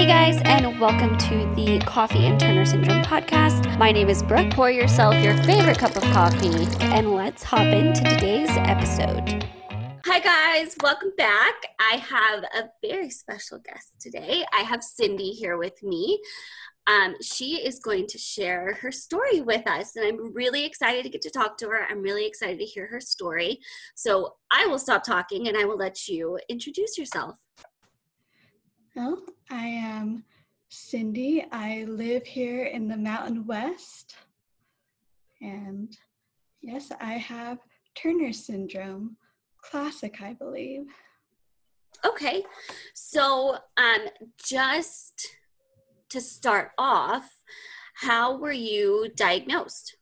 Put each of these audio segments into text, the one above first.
Hey guys, and welcome to the Coffee and Turner Syndrome podcast. My name is Brooke. Pour yourself your favorite cup of coffee, and let's hop into today's episode. Hi, guys, welcome back. I have a very special guest today. I have Cindy here with me. Um, she is going to share her story with us, and I'm really excited to get to talk to her. I'm really excited to hear her story. So I will stop talking and I will let you introduce yourself. Well, I am Cindy. I live here in the Mountain West. And yes, I have Turner syndrome, classic, I believe. Okay. So, um, just to start off, how were you diagnosed?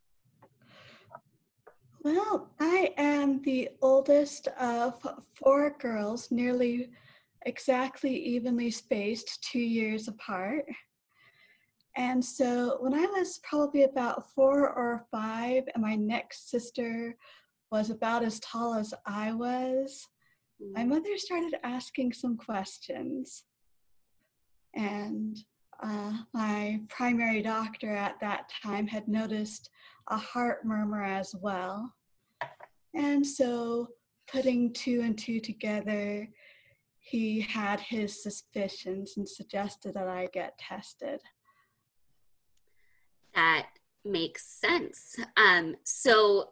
Well, I am the oldest of four girls, nearly exactly evenly spaced, two years apart. And so when I was probably about four or five, and my next sister was about as tall as I was, my mm. mother started asking some questions. And uh, my primary doctor at that time had noticed a heart murmur as well. And so, putting two and two together, he had his suspicions and suggested that I get tested. That makes sense. Um, so,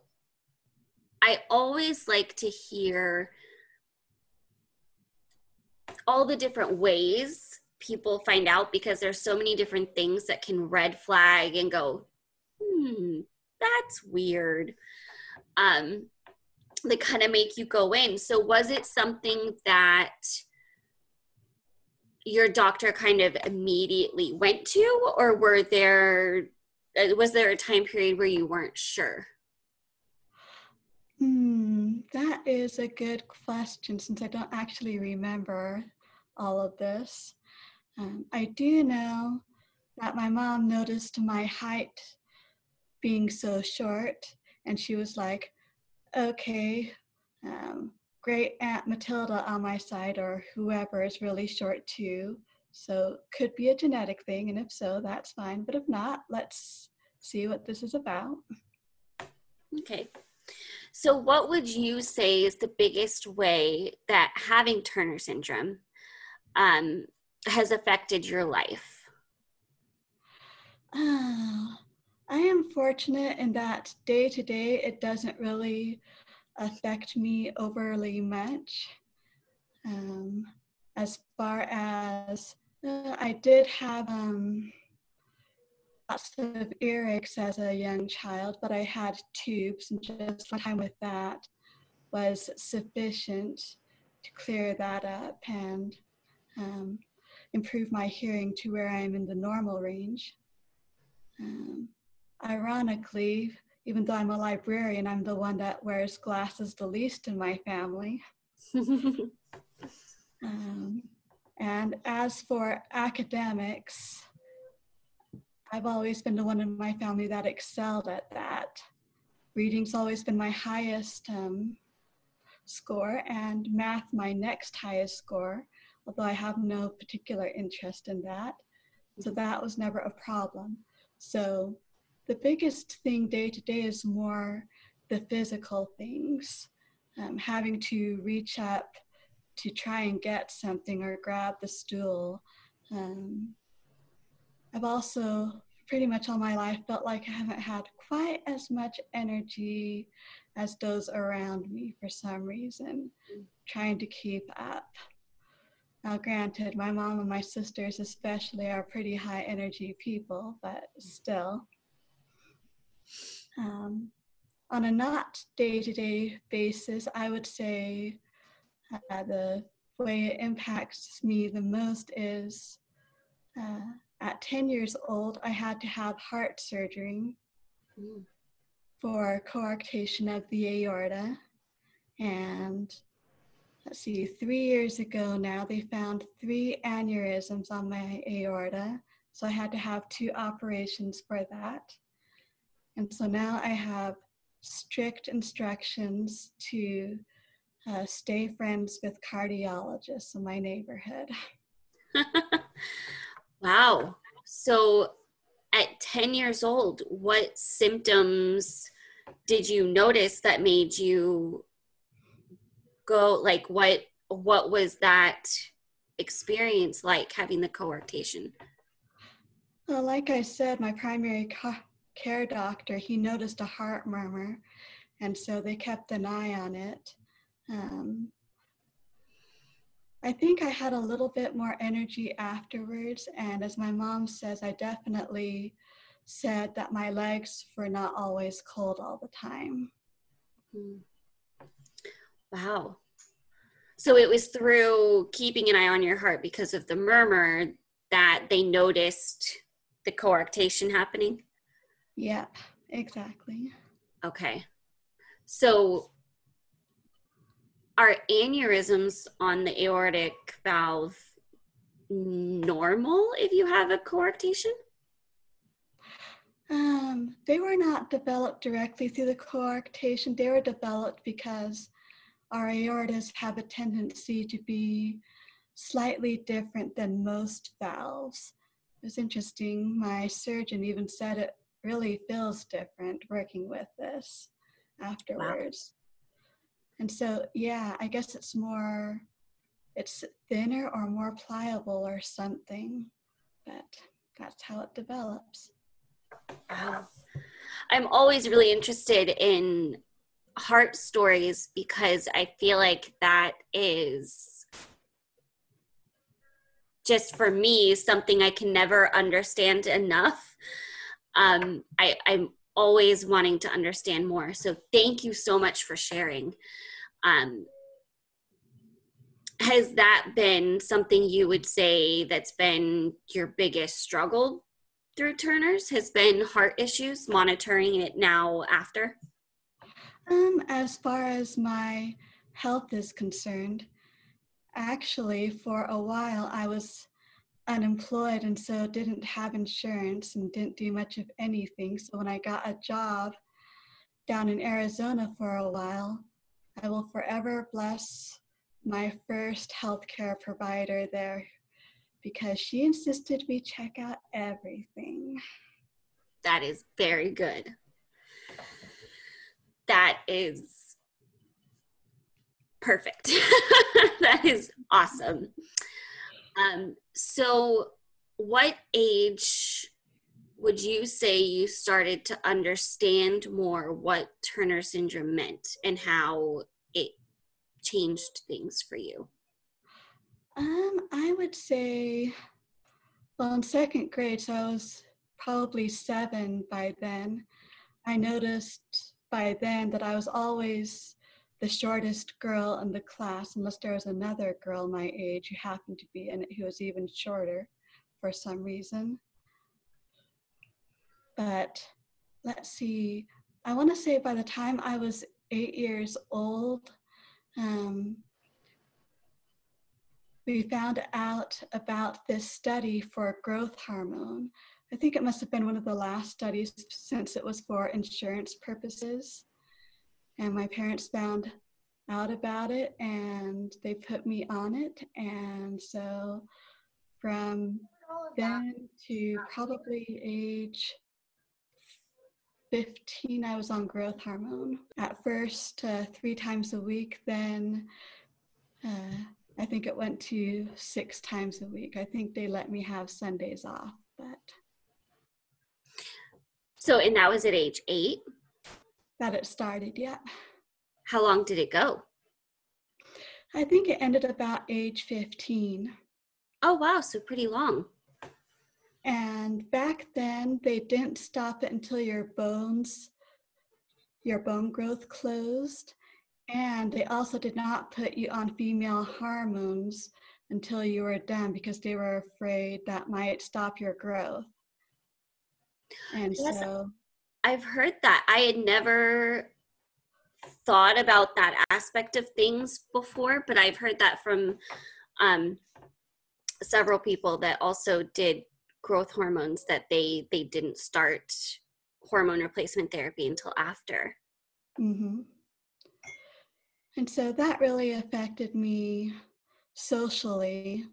I always like to hear all the different ways people find out because there's so many different things that can red flag and go, hmm, that's weird. Um, that kind of make you go in. So was it something that your doctor kind of immediately went to, or were there uh, was there a time period where you weren't sure? Hmm, that is a good question since I don't actually remember all of this. Um, I do know that my mom noticed my height being so short, and she was like, okay, um, great Aunt Matilda on my side, or whoever is really short too. So, could be a genetic thing, and if so, that's fine. But if not, let's see what this is about. Okay. So, what would you say is the biggest way that having Turner syndrome um, has affected your life? Uh, I am fortunate in that day to day it doesn't really affect me overly much. Um, as far as uh, I did have um, lots of earaches as a young child, but I had tubes, and just one time with that was sufficient to clear that up. And um, improve my hearing to where I'm in the normal range. Um, ironically, even though I'm a librarian, I'm the one that wears glasses the least in my family. um, and as for academics, I've always been the one in my family that excelled at that. Reading's always been my highest um, score, and math my next highest score although I have no particular interest in that. So that was never a problem. So the biggest thing day to day is more the physical things, um, having to reach up to try and get something or grab the stool. Um, I've also pretty much all my life felt like I haven't had quite as much energy as those around me for some reason, trying to keep up. Now, granted, my mom and my sisters, especially, are pretty high energy people, but still. Um, on a not day to day basis, I would say uh, the way it impacts me the most is uh, at 10 years old, I had to have heart surgery for coarctation of the aorta. And let's see, three years ago now, they found three aneurysms on my aorta. So I had to have two operations for that. And so now I have strict instructions to uh, stay friends with cardiologists in my neighborhood. Wow. So at 10 years old, what symptoms did you notice that made you go like what what was that experience like having the coarctation? Well, like I said, my primary care doctor, he noticed a heart murmur, and so they kept an eye on it. Um, I think I had a little bit more energy afterwards, and as my mom says, I definitely said that my legs were not always cold all the time. Wow. So it was through keeping an eye on your heart because of the murmur that they noticed the coarctation happening? Yep, exactly. Okay. So are aneurysms on the aortic valve normal if you have a coarctation? Um, they were not developed directly through the coarctation. They were developed because our aortas have a tendency to be slightly different than most valves. It was interesting. My surgeon even said it really feels different working with this afterwards. Wow. And so, yeah, I guess it's more, it's thinner or more pliable or something, but that's how it develops. Wow. I'm always really interested in heart stories because I feel like that is just for me something I can never understand enough. Um, I, I'm always wanting to understand more. So thank you so much for sharing. Um, has that been something you would say that's been your biggest struggle through Turner's? Has been heart issues, monitoring it now after? Um, as far as my health is concerned, actually, for a while I was unemployed and so didn't have insurance and didn't do much of anything. So when I got a job down in Arizona for a while, I will forever bless my first healthcare provider there because she insisted we check out everything. That is very good. That is perfect. that is awesome. Um, so, what age would you say you started to understand more what Turner syndrome meant and how it changed things for you? Um, I would say, well, in second grade, so I was probably seven by then. I noticed by then that I was always the shortest girl in the class, unless there was another girl my age who happened to be in it who was even shorter for some reason. But let's see, I want to say by the time I was eight years old, um, we found out about this study for growth hormone. I think it must have been one of the last studies since it was for insurance purposes and my parents found out about it and they put me on it. And so from then to probably age 15 i was on growth hormone. At first uh, three times a week then uh, i think it went to six times a week. I think they let me have sundays off but so and that was at age eight that it started yet. How long did it go? I think it ended about age 15. Oh, wow. So pretty long. And back then, they didn't stop it until your bones, your bone growth closed. And they also did not put you on female hormones until you were done because they were afraid that might stop your growth. And yes, so I've heard that. I had never thought about that aspect of things before, but I've heard that from um, several people that also did growth hormones that they they didn't start hormone replacement therapy until after. Mm-hmm. And so that really affected me socially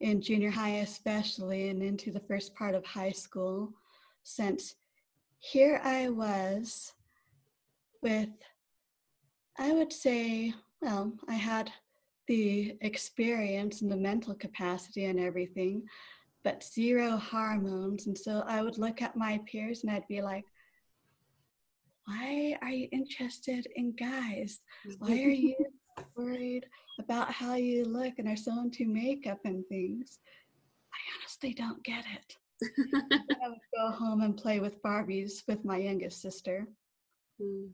in junior high, especially, and into the first part of high school, since here I was with, I would say, well, I had the experience and the mental capacity and everything, but zero hormones. And so I would look at my peers and I'd be like, why are you interested in guys? Why are you worried about how you look and are so into makeup and things? I honestly don't get it. I would go home and play with Barbies with my youngest sister. Hmm.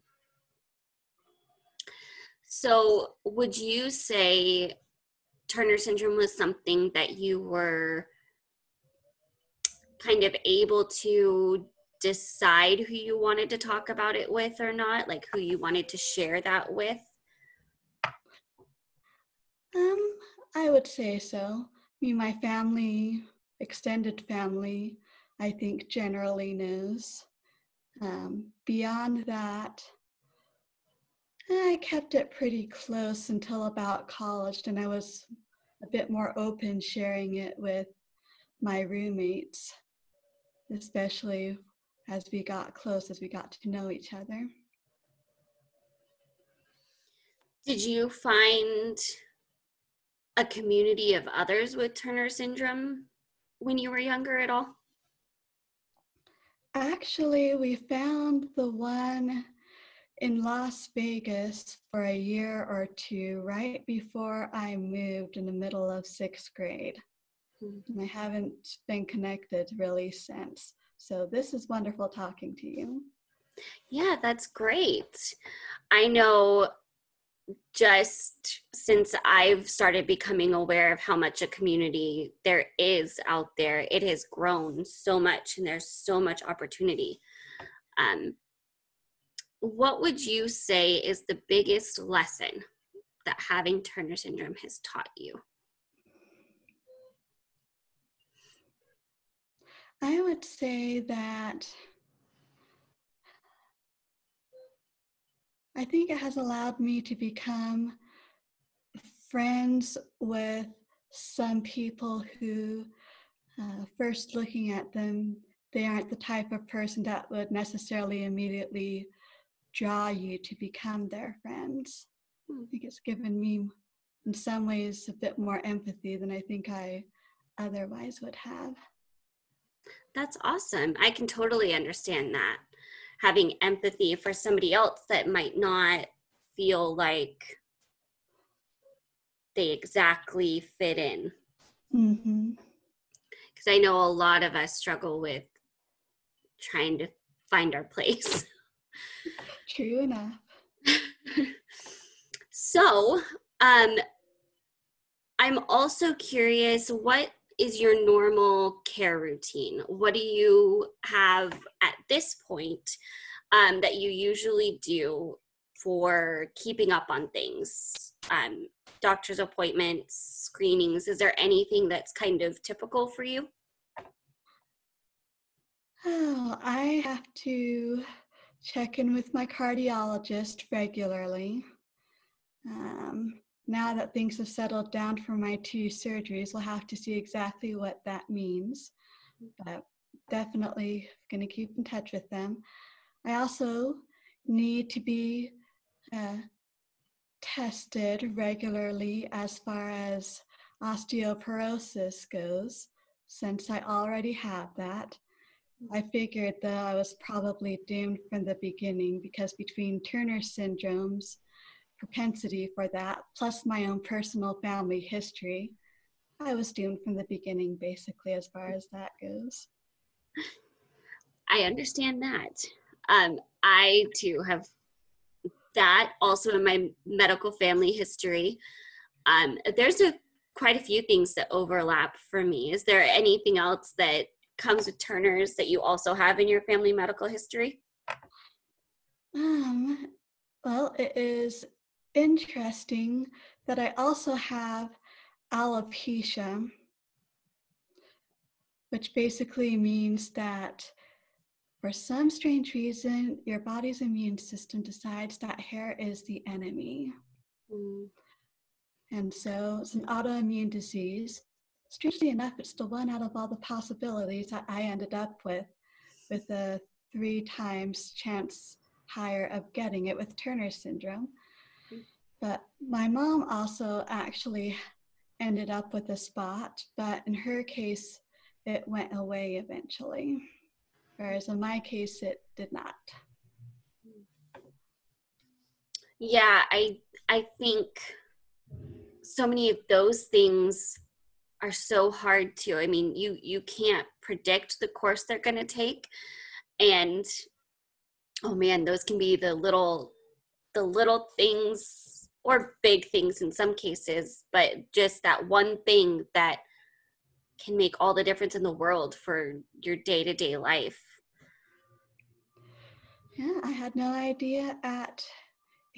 So, would you say Turner syndrome was something that you were kind of able to decide who you wanted to talk about it with or not? Like who you wanted to share that with? Um, I would say so. I mean, my family, extended family, I think generally knows. Um, beyond that, I kept it pretty close until about college, and I was a bit more open sharing it with my roommates, especially as we got close, as we got to know each other. Did you find a community of others with Turner syndrome when you were younger at all? Actually, we found the one in Las Vegas for a year or two right before I moved in the middle of sixth grade. Mm-hmm. And I haven't been connected really since. So this is wonderful talking to you. Yeah, that's great. I know just since I've started becoming aware of how much a community there is out there, it has grown so much and there's so much opportunity. Um, what would you say is the biggest lesson that having Turner syndrome has taught you? I would say that I think it has allowed me to become friends with some people who, uh, first looking at them, they aren't the type of person that would necessarily immediately draw you to become their friends. I think it's given me, in some ways, a bit more empathy than I think I otherwise would have. That's awesome. I can totally understand that. Having empathy for somebody else that might not feel like they exactly fit in. Because mm-hmm. I know a lot of us struggle with trying to find our place. True enough. so, um, I'm also curious what is your normal care routine? What do you have at this point um, that you usually do for keeping up on things? Um, doctor's appointments, screenings. Is there anything that's kind of typical for you? Oh, I have to check in with my cardiologist regularly. Um, now that things have settled down for my two surgeries, we'll have to see exactly what that means. But definitely going to keep in touch with them. I also need to be uh, tested regularly as far as osteoporosis goes, since I already have that. I figured that I was probably doomed from the beginning because between Turner syndromes, propensity for that, plus my own personal family history, I was doomed from the beginning, basically, as far as that goes. I understand that. Um, I too have that also in my medical family history. Um, there's a quite a few things that overlap for me. Is there anything else that comes with Turner's that you also have in your family medical history? Um, well, it is interesting that I also have alopecia, which basically means that for some strange reason, your body's immune system decides that hair is the enemy. Mm. And so it's an autoimmune disease. strangely enough, it's the one out of all the possibilities that I ended up with, with a three times chance higher of getting it with Turner syndrome. But my mom also actually ended up with a spot, but in her case, it went away eventually. Whereas in my case, it did not. Yeah, I I think so many of those things are so hard to. I mean, you you can't predict the course they're going to take and oh man, those can be the little the little things or big things in some cases, but just that one thing that can make all the difference in the world for your day-to-day life. Yeah, I had no idea at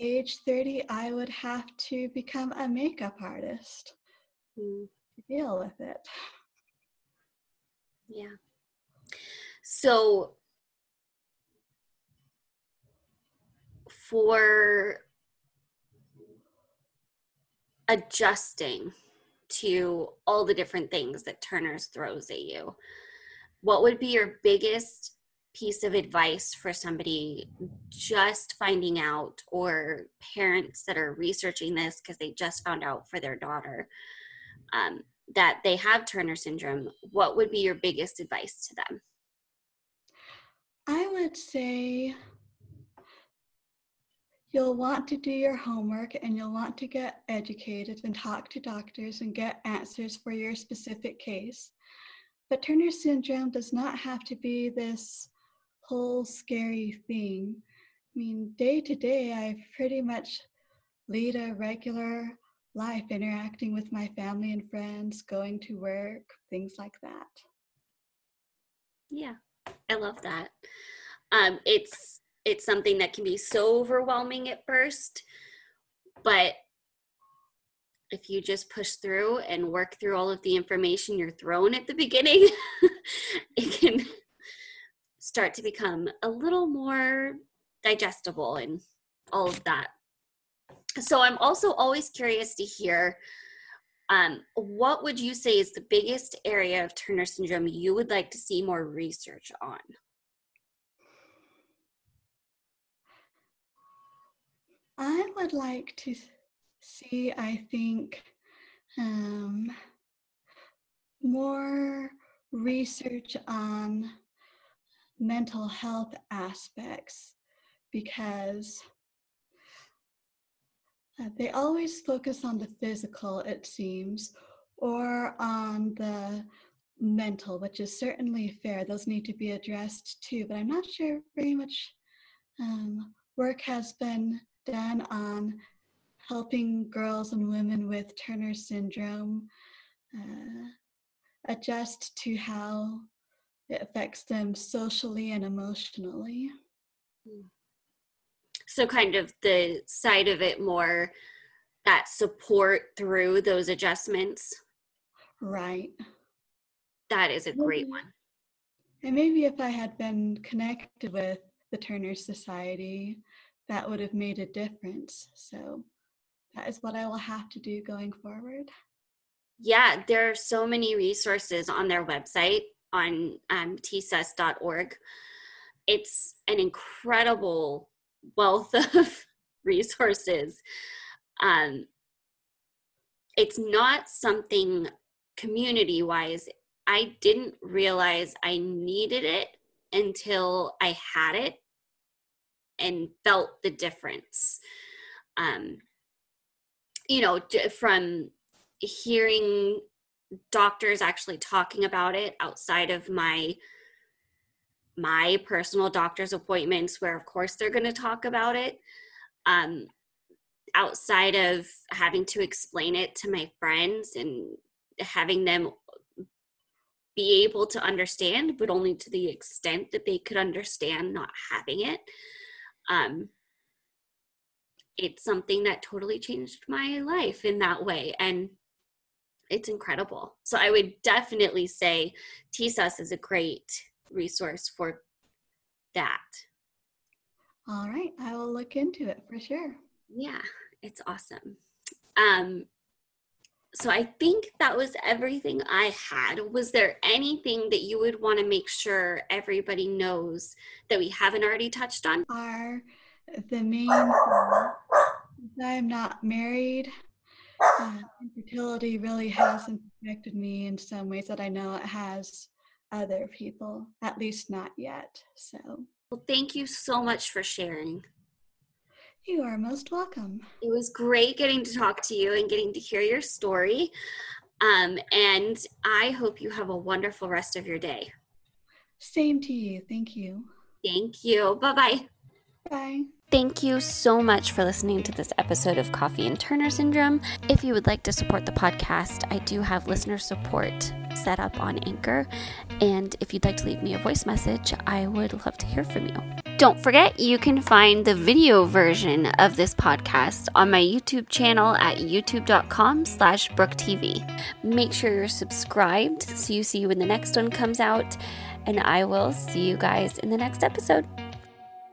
age 30 I would have to become a makeup artist mm. to deal with it. Yeah. So for adjusting to all the different things that Turner's throws at you, what would be your biggest piece of advice for somebody just finding out or parents that are researching this because they just found out for their daughter um, that they have Turner syndrome? What would be your biggest advice to them? I would say You'll want to do your homework and you'll want to get educated and talk to doctors and get answers for your specific case. But Turner syndrome does not have to be this whole scary thing. I mean, day to day, I pretty much lead a regular life interacting with my family and friends, going to work, things like that. Yeah, I love that. Um, it's it's something that can be so overwhelming at first but if you just push through and work through all of the information you're thrown at the beginning it can start to become a little more digestible and all of that. So i'm also always curious to hear um, what would you say is the biggest area of turner syndrome you would like to see more research on I would like to see, I think, um, more research on mental health aspects because uh, they always focus on the physical, it seems, or on the mental, which is certainly fair. Those need to be addressed too, but I'm not sure very much um, work has been done on helping girls and women with Turner syndrome uh, adjust to how it affects them socially and emotionally. So, kind of the side of it more that support through those adjustments. Right. That is a great one. And maybe if I had been connected with the Turner Society, that would have made a difference. So that is what I will have to do going forward. Yeah, there are so many resources on their website on um, tsus.org. It's an incredible wealth of resources. Um, it's not something community wise, I didn't realize I needed it until I had it and felt the difference. Um, you know, from hearing doctors actually talking about it outside of my my personal doctor's appointments where of course they're going to talk about it um, outside of having to explain it to my friends and having them be able to understand but only to the extent that they could understand not having it um, it's something that totally changed my life in that way. And it's incredible. So I would definitely say TSUS is a great resource for that. All right, I will look into it for sure. Yeah, it's awesome. Um, so I think that was everything I had. Was there anything that you would want to make sure everybody knows that we haven't already touched on? Are the main I'm not married. Uh, infertility really hasn't affected me in some ways that I know it has other people, at least not yet. So, well, thank you so much for sharing. You are most welcome. It was great getting to talk to you and getting to hear your story. Um, and I hope you have a wonderful rest of your day. Same to you. Thank you. Thank you. Bye-bye. Bye. Thank you so much for listening to this episode of Coffee and Turner Syndrome. If you would like to support the podcast, I do have listener support set up on Anchor. And if you'd like to leave me a voice message, I would love to hear from you. Don't forget, you can find the video version of this podcast on my YouTube channel at youtube.com slash brooktv. Make sure you're subscribed so you see when the next one comes out, and I will see you guys in the next episode.